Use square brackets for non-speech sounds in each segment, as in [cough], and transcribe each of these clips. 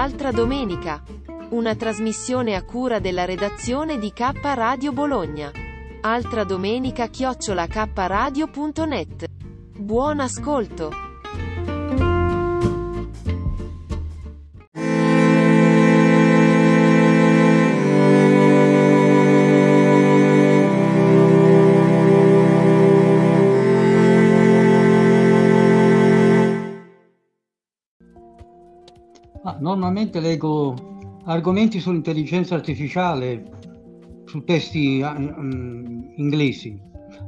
L'altra domenica. Una trasmissione a cura della redazione di K Radio Bologna. Altra domenica chiocciola kradio.net. Buon ascolto. Normalmente leggo argomenti sull'intelligenza artificiale su testi um, inglesi,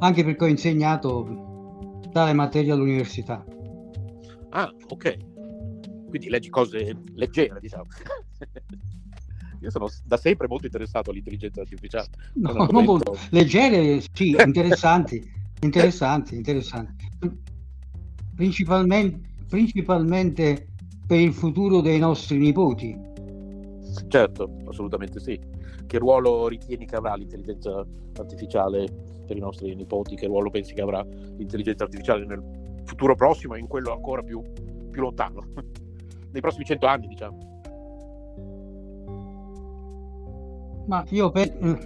anche perché ho insegnato tale materia all'università. Ah, ok. Quindi leggi cose leggere, diciamo. Io sono da sempre molto interessato all'intelligenza artificiale. No, non molto. Leggere, sì, [laughs] interessanti, interessanti, interessanti. Principalmente, principalmente per il futuro dei nostri nipoti. Certo, assolutamente sì. Che ruolo ritieni che avrà l'intelligenza artificiale per i nostri nipoti? Che ruolo pensi che avrà l'intelligenza artificiale nel futuro prossimo e in quello ancora più, più lontano? [laughs] Nei prossimi cento anni, diciamo. Ma io penso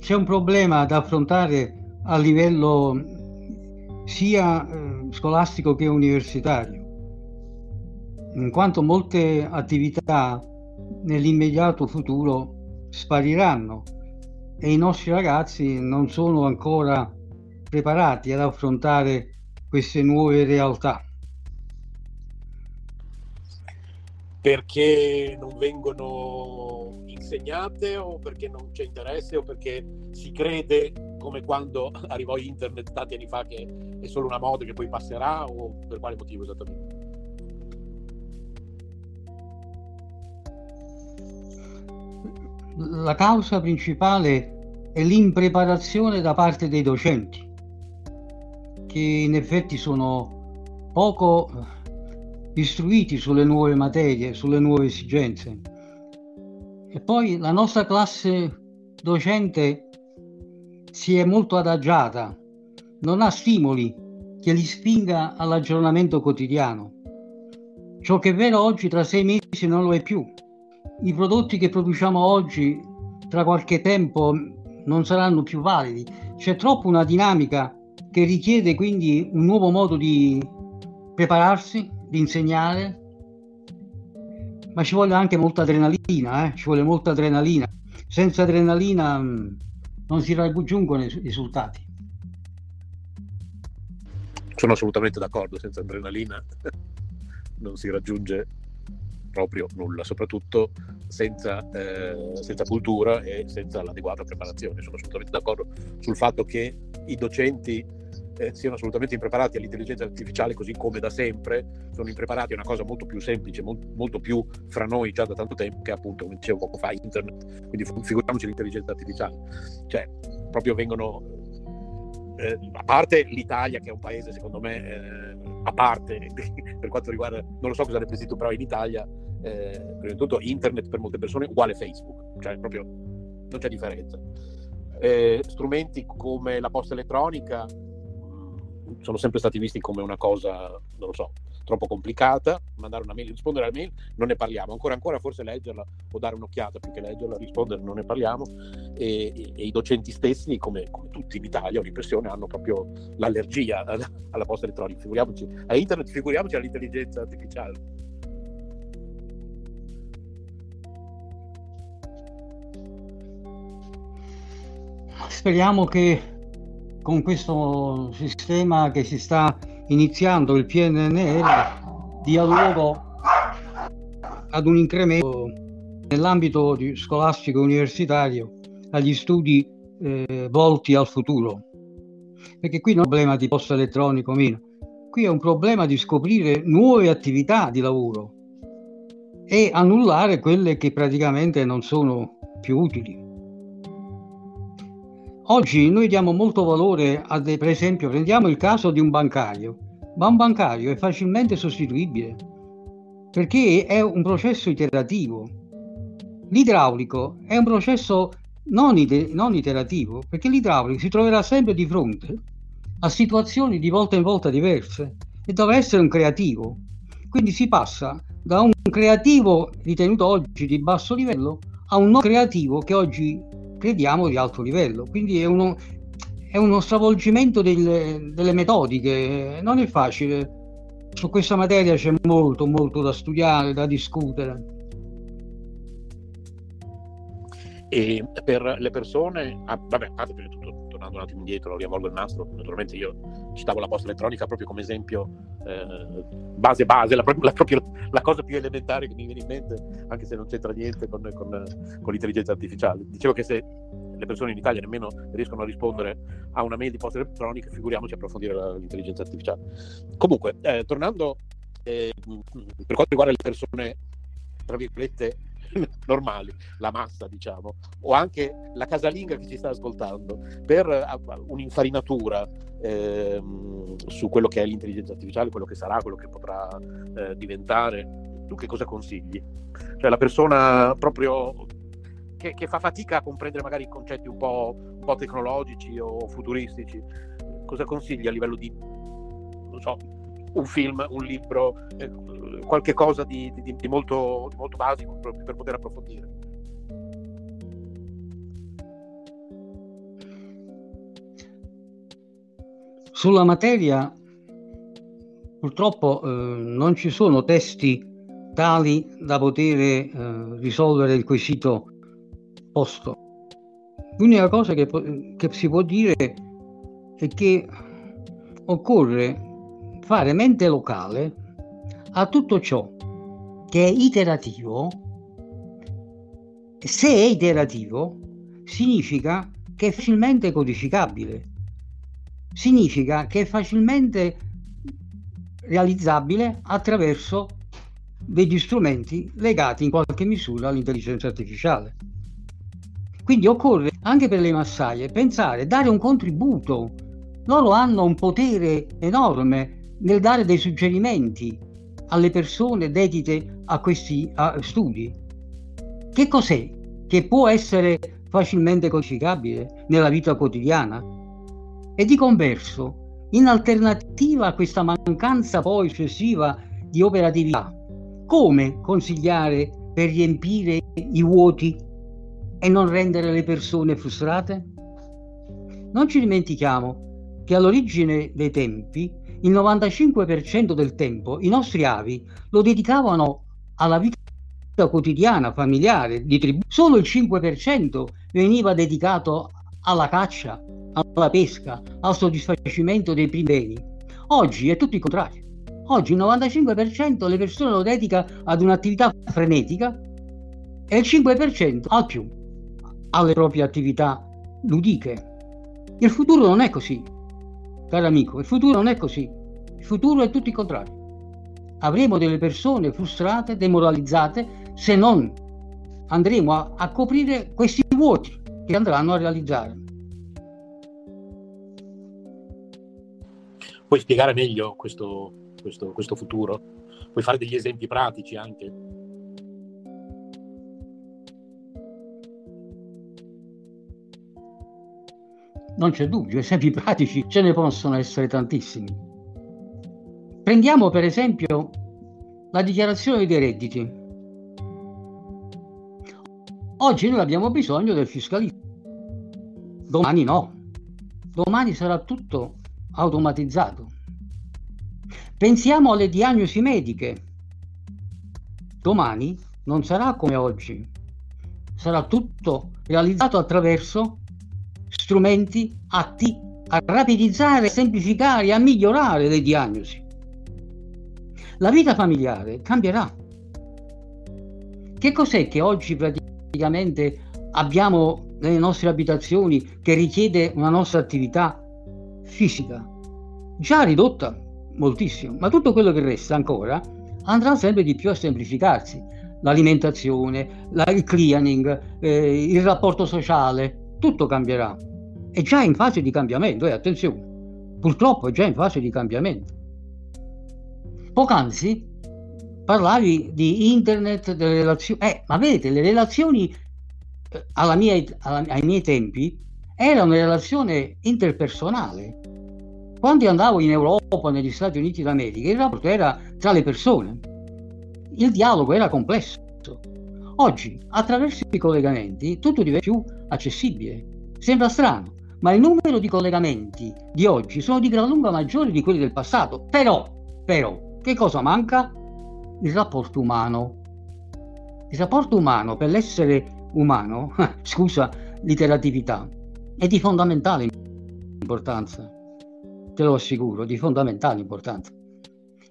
c'è un problema da affrontare a livello sia eh, scolastico che universitario in quanto molte attività nell'immediato futuro spariranno e i nostri ragazzi non sono ancora preparati ad affrontare queste nuove realtà. Perché non vengono insegnate o perché non c'è interesse o perché si crede come quando [laughs] arrivò internet tanti anni fa che è solo una moda che poi passerà o per quale motivo esattamente? La causa principale è l'impreparazione da parte dei docenti, che in effetti sono poco eh, istruiti sulle nuove materie, sulle nuove esigenze. E poi la nostra classe docente si è molto adagiata, non ha stimoli che li spinga all'aggiornamento quotidiano. Ciò che è vero oggi tra sei mesi non lo è più i prodotti che produciamo oggi tra qualche tempo non saranno più validi. C'è troppo una dinamica che richiede quindi un nuovo modo di prepararsi, di insegnare, ma ci vuole anche molta adrenalina, eh? ci vuole molta adrenalina. Senza adrenalina mh, non si raggiungono i risultati. Sono assolutamente d'accordo, senza adrenalina [laughs] non si raggiunge proprio nulla, soprattutto senza, eh, senza, cultura e senza l'adeguata preparazione. Sono assolutamente d'accordo sul fatto che i docenti eh, siano assolutamente impreparati all'intelligenza artificiale così come da sempre sono impreparati a una cosa molto più semplice, molto, molto più fra noi già da tanto tempo che appunto, come dicevo poco fa, internet, quindi figuriamoci l'intelligenza artificiale. Cioè, proprio vengono eh, a parte l'Italia che è un paese secondo me eh, a parte [laughs] per quanto riguarda, non lo so cosa tu, però in Italia eh, prima di tutto internet per molte persone è uguale Facebook, cioè proprio non c'è differenza. Eh, strumenti come la posta elettronica mm, sono sempre stati visti come una cosa, non lo so, troppo complicata, mandare una mail, rispondere alla mail, non ne parliamo, ancora ancora forse leggerla o dare un'occhiata più che leggerla, rispondere non ne parliamo. E, e, e i docenti stessi, come, come, tutti in Italia, ho l'impressione, hanno proprio l'allergia [laughs] alla, alla posta elettronica, figuriamoci a internet, figuriamoci all'intelligenza artificiale. speriamo che con questo sistema che si sta iniziando, il PNNR, dia luogo ad un incremento nell'ambito scolastico universitario agli studi eh, volti al futuro. Perché qui non è un problema di posto elettronico meno, qui è un problema di scoprire nuove attività di lavoro e annullare quelle che praticamente non sono più utili. Oggi noi diamo molto valore a, dei, per esempio, prendiamo il caso di un bancario, ma un bancario è facilmente sostituibile perché è un processo iterativo. L'idraulico è un processo non, ite- non iterativo perché l'idraulico si troverà sempre di fronte a situazioni di volta in volta diverse e deve essere un creativo. Quindi si passa da un creativo ritenuto oggi di basso livello a un non creativo che oggi crediamo di alto livello. Quindi è uno, è uno stravolgimento del, delle metodiche, non è facile. Su questa materia c'è molto, molto da studiare, da discutere. E per le persone, ah, vabbè, prima di tutto, tornando un attimo indietro, riavvolgo il nastro, naturalmente io citavo la posta elettronica proprio come esempio eh, base base, la, la, proprio, la, cosa più elementare che mi viene in mente, anche se non c'entra niente con, con, con l'intelligenza artificiale. Dicevo che se le persone in Italia nemmeno riescono a rispondere a una mail di posta elettronica, figuriamoci approfondire l'intelligenza artificiale. Comunque, eh, tornando eh, per quanto riguarda le persone, tra virgolette, [laughs] normali, la massa diciamo, o anche la casalinga che ci sta ascoltando, per uh, un'infarinatura eh, su quello che è l'intelligenza artificiale, quello che sarà, quello che potrà eh, diventare, tu che cosa consigli? Cioè la persona proprio che, che, fa fatica a comprendere magari concetti un po', un po' tecnologici o futuristici, cosa consigli a livello di, non so, un film, un libro, eh, qualche cosa di, di, di, molto, di molto basico per, poter approfondire. Sulla materia purtroppo eh, non ci sono testi tali da poter eh, risolvere il quesito posto. L'unica cosa che, che si può dire è che occorre fare mente locale a tutto ciò che è iterativo. Se è iterativo, significa che è facilmente codificabile, significa che è facilmente realizzabile attraverso degli strumenti legati in qualche misura all'intelligenza artificiale. Quindi occorre anche per le massaie pensare, dare un contributo. Loro hanno un potere enorme nel dare dei suggerimenti alle persone dedite a questi a studi. Che cos'è che può essere facilmente codificabile nella vita quotidiana? E di converso, in alternativa a questa mancanza poi eccessiva di operatività, come consigliare per riempire i vuoti e non rendere le persone frustrate? Non ci dimentichiamo che all'origine dei tempi il 95% del tempo i nostri avi lo dedicavano alla vita quotidiana, familiare, di tribù. Solo il 5% veniva dedicato alla caccia, alla pesca, al soddisfacimento dei primi beni. Oggi è tutto il contrario. Oggi il 95% le persone lo dedica ad un'attività frenetica e il 5% al più alle proprie attività ludiche. Il futuro non è così caro amico, il futuro non è così. Il futuro è tutto il contrario. Avremo delle persone frustrate, demoralizzate, se non andremo a, a coprire questi vuoti che andranno a realizzare. Puoi spiegare meglio questo, questo, questo futuro? Puoi fare degli esempi pratici anche? Non c'è dubbio, esempi pratici ce ne possono essere tantissimi. Prendiamo per esempio la dichiarazione dei redditi. Oggi noi abbiamo bisogno del fiscalista, domani no, domani sarà tutto automatizzato. Pensiamo alle diagnosi mediche. Domani non sarà come oggi, sarà tutto realizzato attraverso strumenti atti a rapidizzare, semplificare, a migliorare le diagnosi. La vita familiare cambierà. Che cos'è che oggi praticamente abbiamo nelle nostre abitazioni che richiede una nostra attività fisica? Già ridotta moltissimo, ma tutto quello che resta ancora andrà sempre di più a semplificarsi. L'alimentazione, la, il cleaning, eh, il rapporto sociale, tutto cambierà. È già in fase di cambiamento, e eh, attenzione, purtroppo è già in fase di cambiamento. Poc'anzi parlavi di internet, delle relazioni. Eh, ma vedete, le relazioni eh, mia, alla, ai miei tempi era una relazione interpersonale. Quando andavo in Europa, negli Stati Uniti d'America, il rapporto era tra le persone. Il dialogo era complesso. Oggi, attraverso i collegamenti, tutto diventa più accessibile. Sembra strano, ma il numero di collegamenti di oggi sono di gran lunga maggiori di quelli del passato. Però, però, che cosa manca? Il rapporto umano. Il rapporto umano per l'essere umano, [laughs] scusa l'iteratività, è di fondamentale importanza. Te lo assicuro, di fondamentale importanza.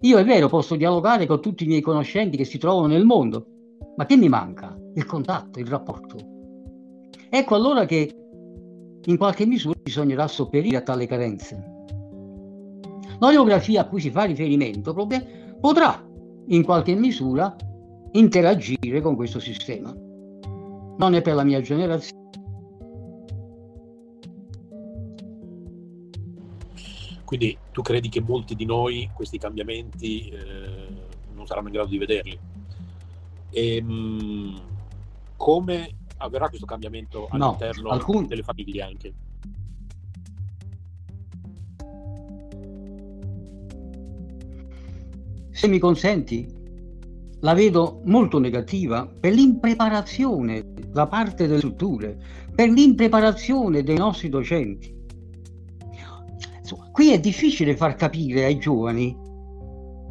Io è vero, posso dialogare con tutti i miei conoscenti che si trovano nel mondo, ma che mi manca? Il contatto, il rapporto. Ecco allora che in qualche misura bisognerà sopperire a tale carenze. L'oreografia a cui si fa riferimento potrà in qualche misura interagire con questo sistema. Non è per la mia generazione. Quindi tu credi che molti di noi questi cambiamenti eh, non saranno in grado di vederli? E, ehm, mh, come avverrà questo cambiamento all'interno no, alcun... delle famiglie anche? Se mi consenti, la vedo molto negativa per l'impreparazione da parte delle strutture, per l'impreparazione dei nostri docenti. Insomma, qui è difficile far capire ai giovani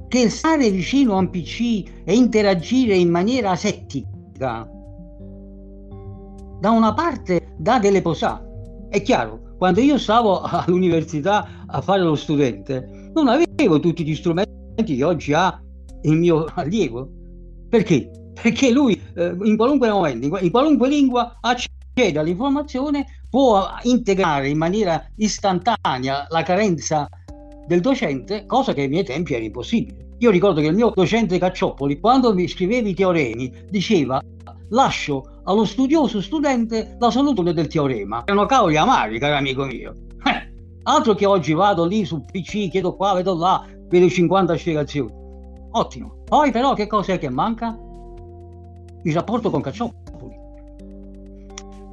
che stare vicino a un PC e interagire in maniera asettica da una parte dà delle posate. È chiaro, quando io stavo [laughs] all'università a fare lo studente, non avevo tutti gli strumenti che oggi ha il mio [laughs] allievo. Perché? Perché lui eh, in qualunque momento, in qualunque lingua accede all'informazione, può integrare in maniera istantanea la carenza del docente, cosa che ai miei tempi era impossibile. Io ricordo che il mio docente Cacciopoli, quando mi scriveva i teoremi, diceva lascio allo studioso studente la salute del teorema. Erano cavoli amari, caro amico mio. Eh, altro che oggi vado lì sul PC, chiedo qua, vedo là, vedo 50 spiegazioni. Ottimo. Poi però che cosa è che manca? Il rapporto con Cacciopoli.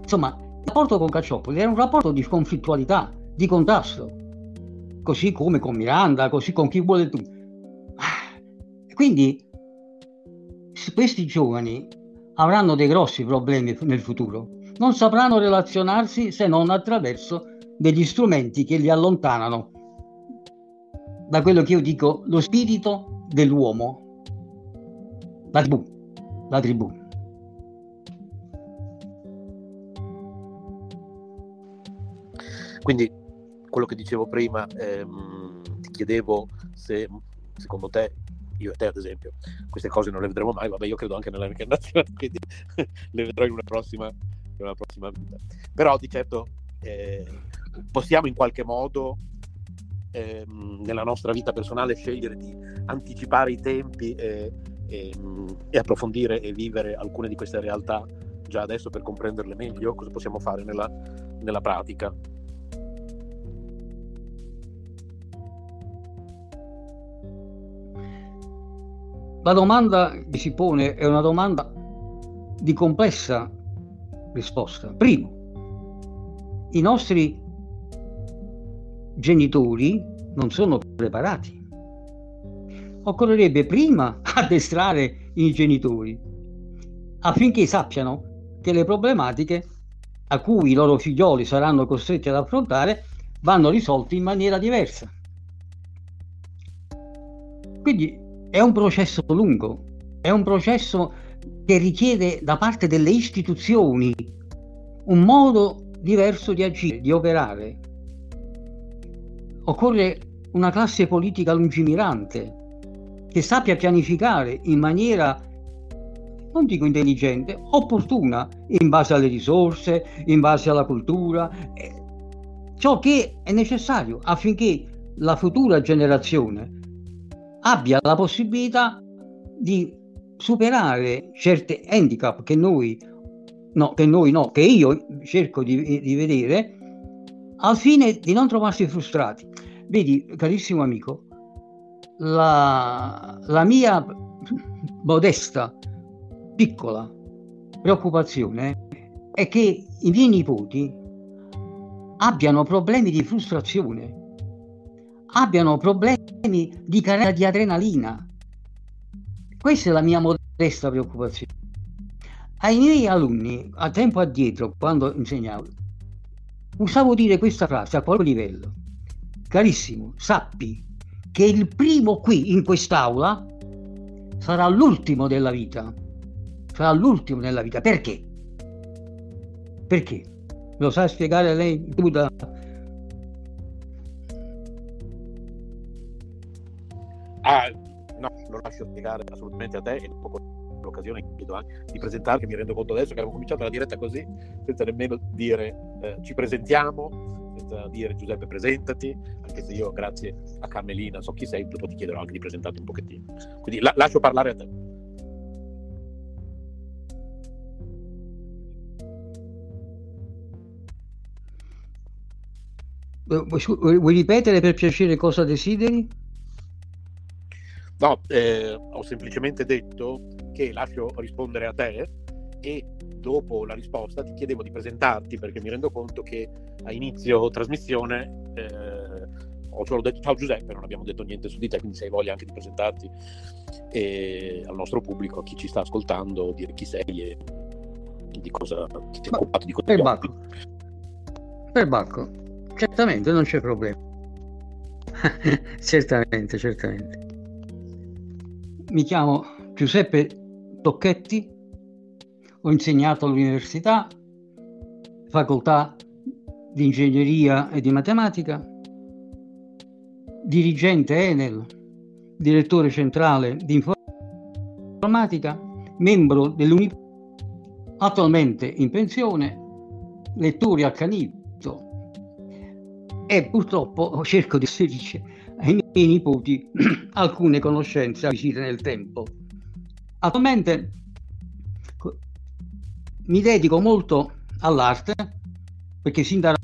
Insomma, il rapporto con Cacciopoli era un rapporto di conflittualità, di contrasto. Così come con Miranda, così con chi vuole tu. Ah, quindi questi giovani avranno dei grossi problemi nel futuro. Non sapranno relazionarsi se non attraverso degli strumenti che li allontanano da quello che io dico lo spirito dell'uomo, la tribù, la tribù. Quindi quello che dicevo prima, ehm, ti chiedevo se secondo te io e te ad esempio, queste cose non le vedremo mai, vabbè io credo anche nella reincarnazione, [laughs] quindi [laughs] le vedrò in una prossima, in una prossima vita. Però di certo eh, possiamo in qualche modo eh, nella nostra vita personale scegliere di anticipare i tempi e, e, e approfondire e vivere alcune di queste realtà già adesso per comprenderle meglio, cosa possiamo fare nella, nella pratica. La domanda che si pone è una domanda di complessa risposta. Primo, i nostri genitori non sono preparati. Occorrerebbe prima [laughs] addestrare i genitori affinché sappiano che le problematiche a cui i loro figlioli saranno costretti ad affrontare vanno risolte in maniera diversa. Quindi è un processo lungo, è un processo che richiede da parte delle istituzioni un modo diverso di agire, di operare. Occorre una classe politica lungimirante che sappia pianificare in maniera, non dico intelligente, opportuna, in base alle risorse, in base alla cultura, eh, ciò che è necessario affinché la futura generazione abbia la possibilità di superare certe handicap che noi, no, che noi no, che io cerco di, di vedere al fine di non trovarsi frustrati. Vedi, carissimo amico, la, la mia modesta, piccola preoccupazione è che i miei nipoti abbiano problemi di frustrazione, abbiano problemi di carenza di adrenalina. Questa è la mia modesta preoccupazione. Ai miei alunni, a tempo addietro, quando insegnavo, usavo dire questa frase a qualche livello. Carissimo, sappi che il primo qui in quest'aula sarà l'ultimo della vita. Sarà l'ultimo della vita. Perché? Perché? Lo sa spiegare lei? Buddha? Ah, no, lo lascio spiegare assolutamente a te e dopo l'occasione chiedo anche di presentarmi, mi rendo conto adesso che abbiamo cominciato la diretta così, senza nemmeno dire eh, ci presentiamo, senza dire Giuseppe presentati, anche se io grazie a Carmelina so chi sei, dopo ti chiederò anche di presentarti un pochettino. Quindi la, lascio parlare a te. Vuoi ripetere per piacere cosa desideri? No, eh, ho semplicemente detto che lascio rispondere a te e dopo la risposta ti chiedevo di presentarti perché mi rendo conto che a inizio trasmissione eh, ho solo detto ciao Giuseppe, non abbiamo detto niente su di te, quindi se hai voglia anche di presentarti e al nostro pubblico, a chi ci sta ascoltando, dire chi sei e di cosa ti sei occupato di cosa. Per Bacco. Per Bacco, certamente non c'è problema. [laughs] certamente, certamente. Mi chiamo Giuseppe Tocchetti, ho insegnato all'università, facoltà di ingegneria e di matematica, dirigente Enel, direttore centrale di informatica, membro dell'Università, attualmente in pensione, lettore accanito. E purtroppo cerco di dice miei nipoti [clears throat] alcune conoscenze acquisite nel tempo. Attualmente mi dedico molto all'arte perché sin da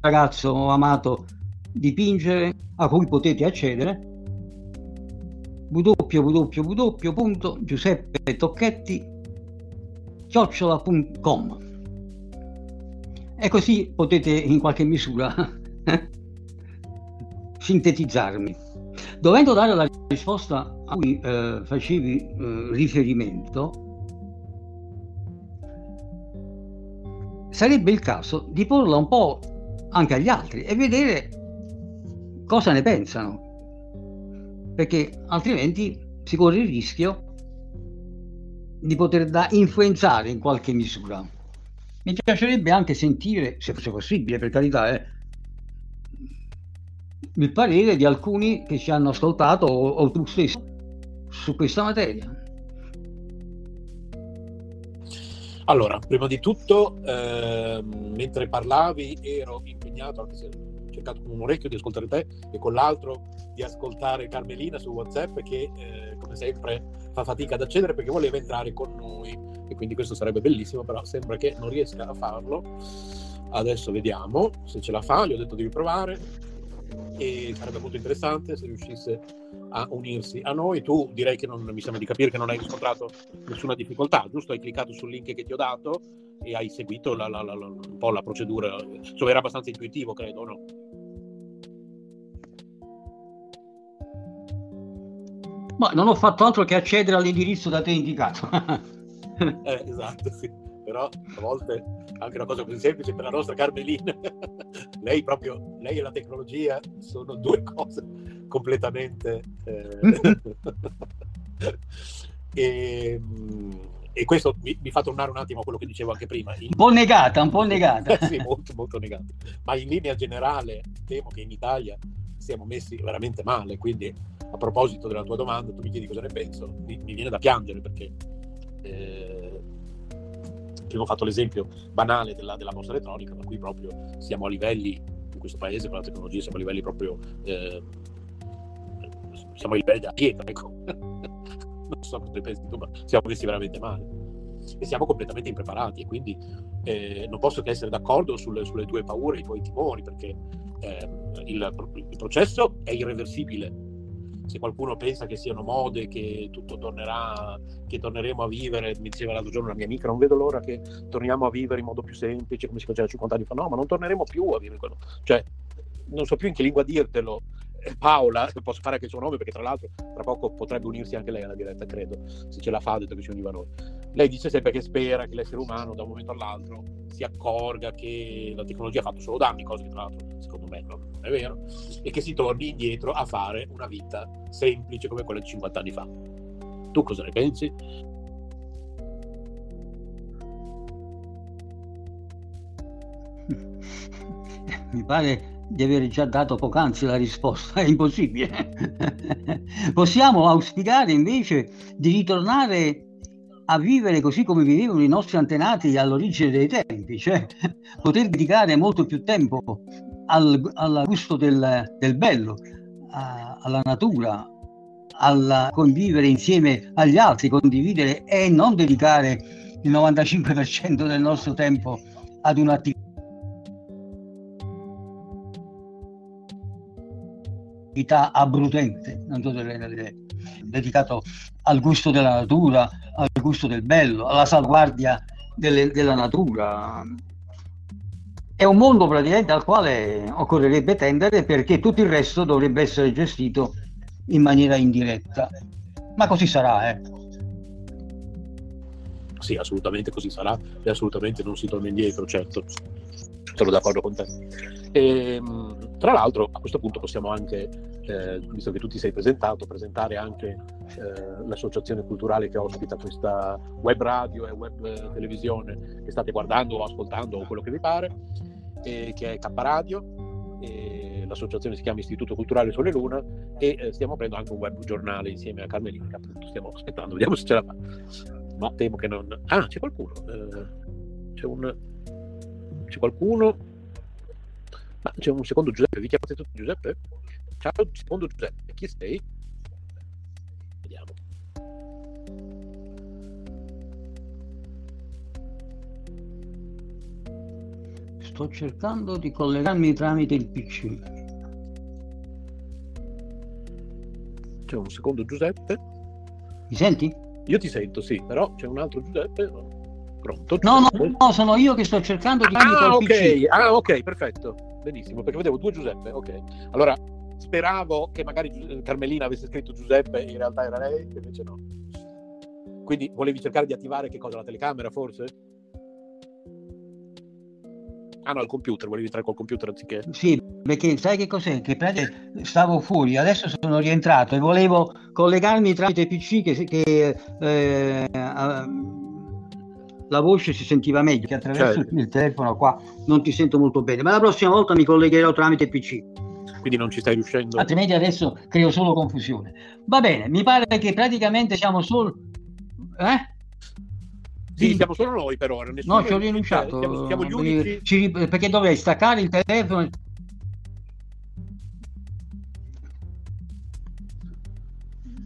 ragazzo ho amato dipingere a cui potete accedere www.giuseppetocchetti.com e così potete in qualche misura [laughs] sintetizzarmi. Dovendo dare la risposta a cui eh, facevi eh, riferimento, sarebbe il caso di porla un po' anche agli altri e vedere cosa ne pensano, perché altrimenti si corre il rischio di poter da influenzare in qualche misura. Mi piacerebbe anche sentire, se fosse possibile, per carità, eh, il parere di alcuni che ci hanno ascoltato o, o tu stesso su questa materia. Allora, prima di tutto, eh, mentre parlavi ero impegnato, anche se cercato con un orecchio di ascoltare te e con l'altro di ascoltare Carmelina su WhatsApp che eh, come sempre fa fatica ad accedere perché voleva entrare con noi e quindi questo sarebbe bellissimo, però sembra che non riesca a farlo. Adesso vediamo se ce la fa, gli ho detto di riprovare e sarebbe molto interessante se riuscisse a unirsi a noi. Tu direi che non mi sembra di capire che non hai riscontrato nessuna difficoltà, giusto? Hai cliccato sul link che ti ho dato e hai seguito la, la, la, un po' la procedura, insomma era abbastanza intuitivo, credo, no? Ma non ho fatto altro che accedere all'indirizzo da te indicato. [laughs] eh, esatto, sì. Però a volte anche una cosa così semplice per la nostra Carmelina. [laughs] lei proprio, lei e la tecnologia sono due cose completamente... Eh... [laughs] e, e questo mi, mi, fa tornare un attimo a quello che dicevo anche prima. In... Un po' negata, un po' negata. sì, molto, molto negata. Ma in linea generale temo che in Italia siamo messi veramente male, quindi a proposito della tua domanda, tu mi chiedi cosa ne penso, mi, mi viene da piangere perché eh, prima ho fatto l'esempio banale della, della posta elettronica, per cui proprio siamo a livelli, in questo paese con la tecnologia siamo a livelli proprio, eh, siamo a livelli della pietra, ecco. [laughs] non so cosa ne pensi tu, ma siamo messi veramente male e siamo completamente impreparati e quindi eh, non posso che essere d'accordo sulle, sulle tue paure, i tuoi timori, perché eh, il, il, processo è irreversibile. Se qualcuno pensa che siano mode, che tutto tornerà, che torneremo a vivere, mi diceva l'altro giorno una mia amica, non vedo l'ora che torniamo a vivere in modo più semplice, come si faceva 50 anni fa. No, ma non torneremo più a vivere quello. Cioè, non so più in che lingua dirtelo, Paola, posso fare anche il suo nome perché tra l'altro tra poco potrebbe unirsi anche lei alla diretta, credo, se ce la fa, detto che si univa a noi. Lei dice sempre che spera che l'essere umano da un momento all'altro si accorga che la tecnologia ha fatto solo danni, cosa che tra l'altro secondo me non è vero, e che si torni indietro a fare una vita semplice come quella di 50 anni fa. Tu cosa ne pensi? [laughs] Mi pare di aver già dato poc'anzi la risposta, è impossibile. [laughs] Possiamo auspicare invece di ritornare a vivere così come vivevano i nostri antenati all'origine dei tempi, cioè [laughs] poter dedicare molto più tempo al, al gusto del, del bello, a, alla natura, al convivere insieme agli altri, condividere e non dedicare il 95% del nostro tempo ad un'attività attività abbrutente, non so se dedicato al gusto della natura, al gusto del bello, alla salvaguardia delle, della natura. È un mondo praticamente al quale occorrerebbe tendere perché tutto il resto dovrebbe essere gestito in maniera indiretta. Ma così sarà, eh. Sì, assolutamente così sarà e assolutamente non si torna indietro, certo. Sono d'accordo con te. E, ehm, tra l'altro a questo punto possiamo anche, eh, visto che tu ti sei presentato, presentare anche eh, l'associazione culturale che ospita questa web radio e web eh, televisione che state guardando o ascoltando o quello che vi pare, che è K Radio. l'associazione si chiama Istituto Culturale Sole Luna e eh, stiamo aprendo anche un web giornale insieme a Carmelina che appunto stiamo aspettando, vediamo se ce la fa. Ma temo che non... Ah, c'è qualcuno. Eh, c'è un... C'è qualcuno ma c'è un secondo Giuseppe, vi chiamate tutti Giuseppe? Ciao, secondo Giuseppe, chi sei? Vediamo. Sto cercando di collegarmi tramite il PC. C'è un secondo Giuseppe. Mi senti? Io ti sento, sì, però c'è un altro Giuseppe. Pronto? No, no, no, sono io che sto cercando di ah, ok, PC. ah, ok, perfetto benissimo, perché vedevo due Giuseppe, ok. Allora, speravo che magari Carmelina avesse scritto Giuseppe in realtà era lei, invece no. Quindi volevi cercare di attivare che cosa? La telecamera forse? Ah no, il computer, volevi entrare col computer anziché... Sì, perché sai che cos'è? Che stavo fuori, adesso sono rientrato e volevo collegarmi tramite PC che... che eh, la voce si sentiva meglio che attraverso certo. il telefono qua non ti sento molto bene ma la prossima volta mi collegherò tramite PC quindi non ci stai riuscendo altrimenti adesso creo solo confusione va bene mi pare che praticamente siamo solo eh? Sì, siamo solo noi per ora. No, ci ho rinunciato. Siamo, siamo gli unici. Ci, perché dovrei staccare il telefono.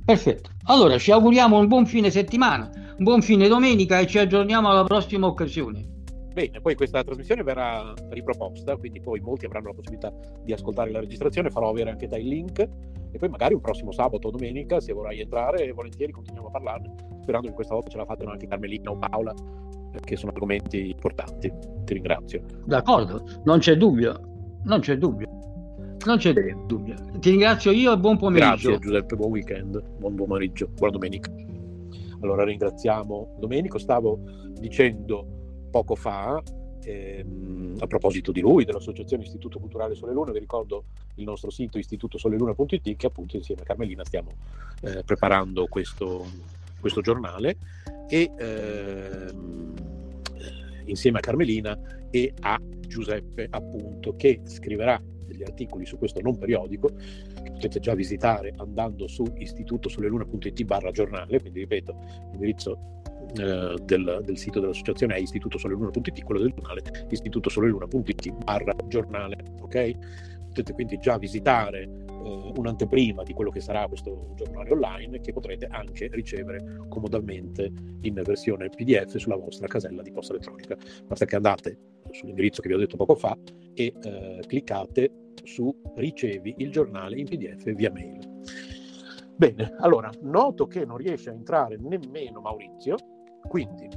Perfetto. Allora, ci auguriamo un buon fine settimana buon fine domenica e ci aggiorniamo alla prossima occasione. Bene, poi questa trasmissione verrà riproposta, quindi poi molti avranno la possibilità di ascoltare la registrazione, farò avere anche il link e poi magari un prossimo sabato o domenica, se vorrai entrare, volentieri continuiamo a parlarne, sperando che questa volta ce la facciano anche Carmelina o Paola, perché sono argomenti importanti. Ti ringrazio. D'accordo, non c'è dubbio, non c'è dubbio. Non c'è dubbio. Ti ringrazio io e buon pomeriggio. Grazie Giuseppe, buon weekend, buon pomeriggio, buona domenica. Allora ringraziamo Domenico, stavo dicendo poco fa, ehm, a proposito di lui, dell'Associazione Istituto Culturale Sole Luna, vi ricordo il nostro sito istitutosoleluna.it che appunto insieme a Carmelina stiamo eh, preparando questo, questo giornale e ehm, insieme a Carmelina e a Giuseppe appunto che scriverà degli articoli su questo non periodico che potete già visitare andando su istitutosoleluna.it barra giornale quindi ripeto l'indirizzo eh, del, del, sito dell'associazione è istitutosoleluna.it quello del giornale istitutosoleluna.it barra giornale ok potete quindi già visitare eh, un'anteprima di quello che sarà questo giornale online che potrete anche ricevere comodamente in versione PDF sulla vostra casella di posta elettronica. Basta che andate sull'indirizzo che vi ho detto poco fa e eh, cliccate su ricevi il giornale in PDF via mail. Bene, allora, noto che non riesce a entrare nemmeno Maurizio, quindi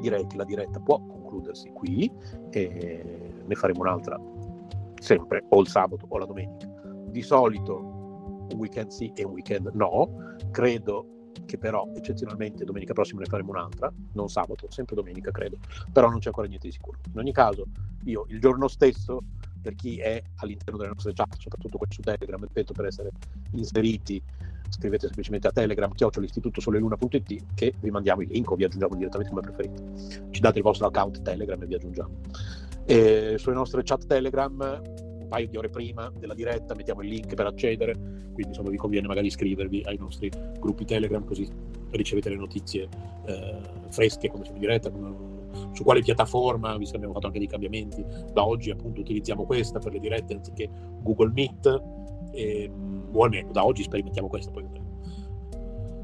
direi che la diretta può concludersi qui e ne faremo un'altra sempre o il sabato o la domenica. Di solito un weekend sì e un weekend no, credo che però eccezionalmente domenica prossima ne faremo un'altra, non sabato, sempre domenica credo, però non c'è ancora niente di sicuro. In ogni caso, io il giorno stesso, per chi è all'interno delle nostre chat, soprattutto quelli su Telegram, ripeto, per essere inseriti, scrivete semplicemente a Telegram, chiocciol'istitutosoleluna.it che vi mandiamo il link o vi aggiungiamo direttamente come preferite. Ci date il vostro account Telegram e vi aggiungiamo. E sulle nostre chat Telegram un paio di ore prima della diretta mettiamo il link per accedere, quindi insomma vi conviene magari iscrivervi ai nostri gruppi Telegram così ricevete le notizie eh, fresche quando siamo in diretta, come, su quale piattaforma, visto che abbiamo fatto anche dei cambiamenti, da oggi appunto utilizziamo questa per le dirette anziché Google Meet, e, o almeno da oggi sperimentiamo questa. Poi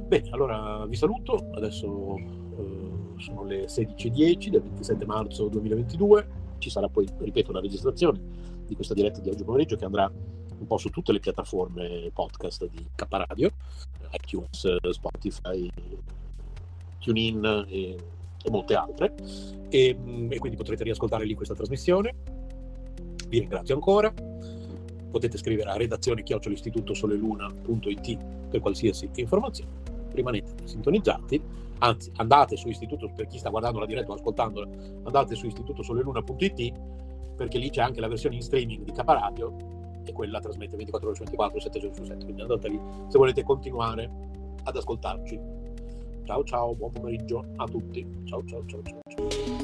Bene, allora vi saluto, adesso eh, sono le 16.10 del 27 marzo 2022 ci sarà poi, ripeto, la registrazione di questa diretta di oggi pomeriggio che andrà un po' su tutte le piattaforme podcast di K Radio, iTunes, Spotify, TuneIn e, e molte altre. E, e, quindi potrete riascoltare lì questa trasmissione. Vi ringrazio ancora. Potete scrivere a redazione chiocciolistitutosoleluna.it per qualsiasi informazione. Rimanete sintonizzati anzi andate su istituto, per chi sta guardando la diretta o ascoltandola, andate su istitutosoleluna.it perché lì c'è anche la versione in streaming di Caparadio e quella trasmette 24 ore su 24, 7 giorni su 7, quindi andate lì se volete continuare ad ascoltarci. Ciao ciao, buon pomeriggio a tutti. Ciao ciao ciao ciao. ciao.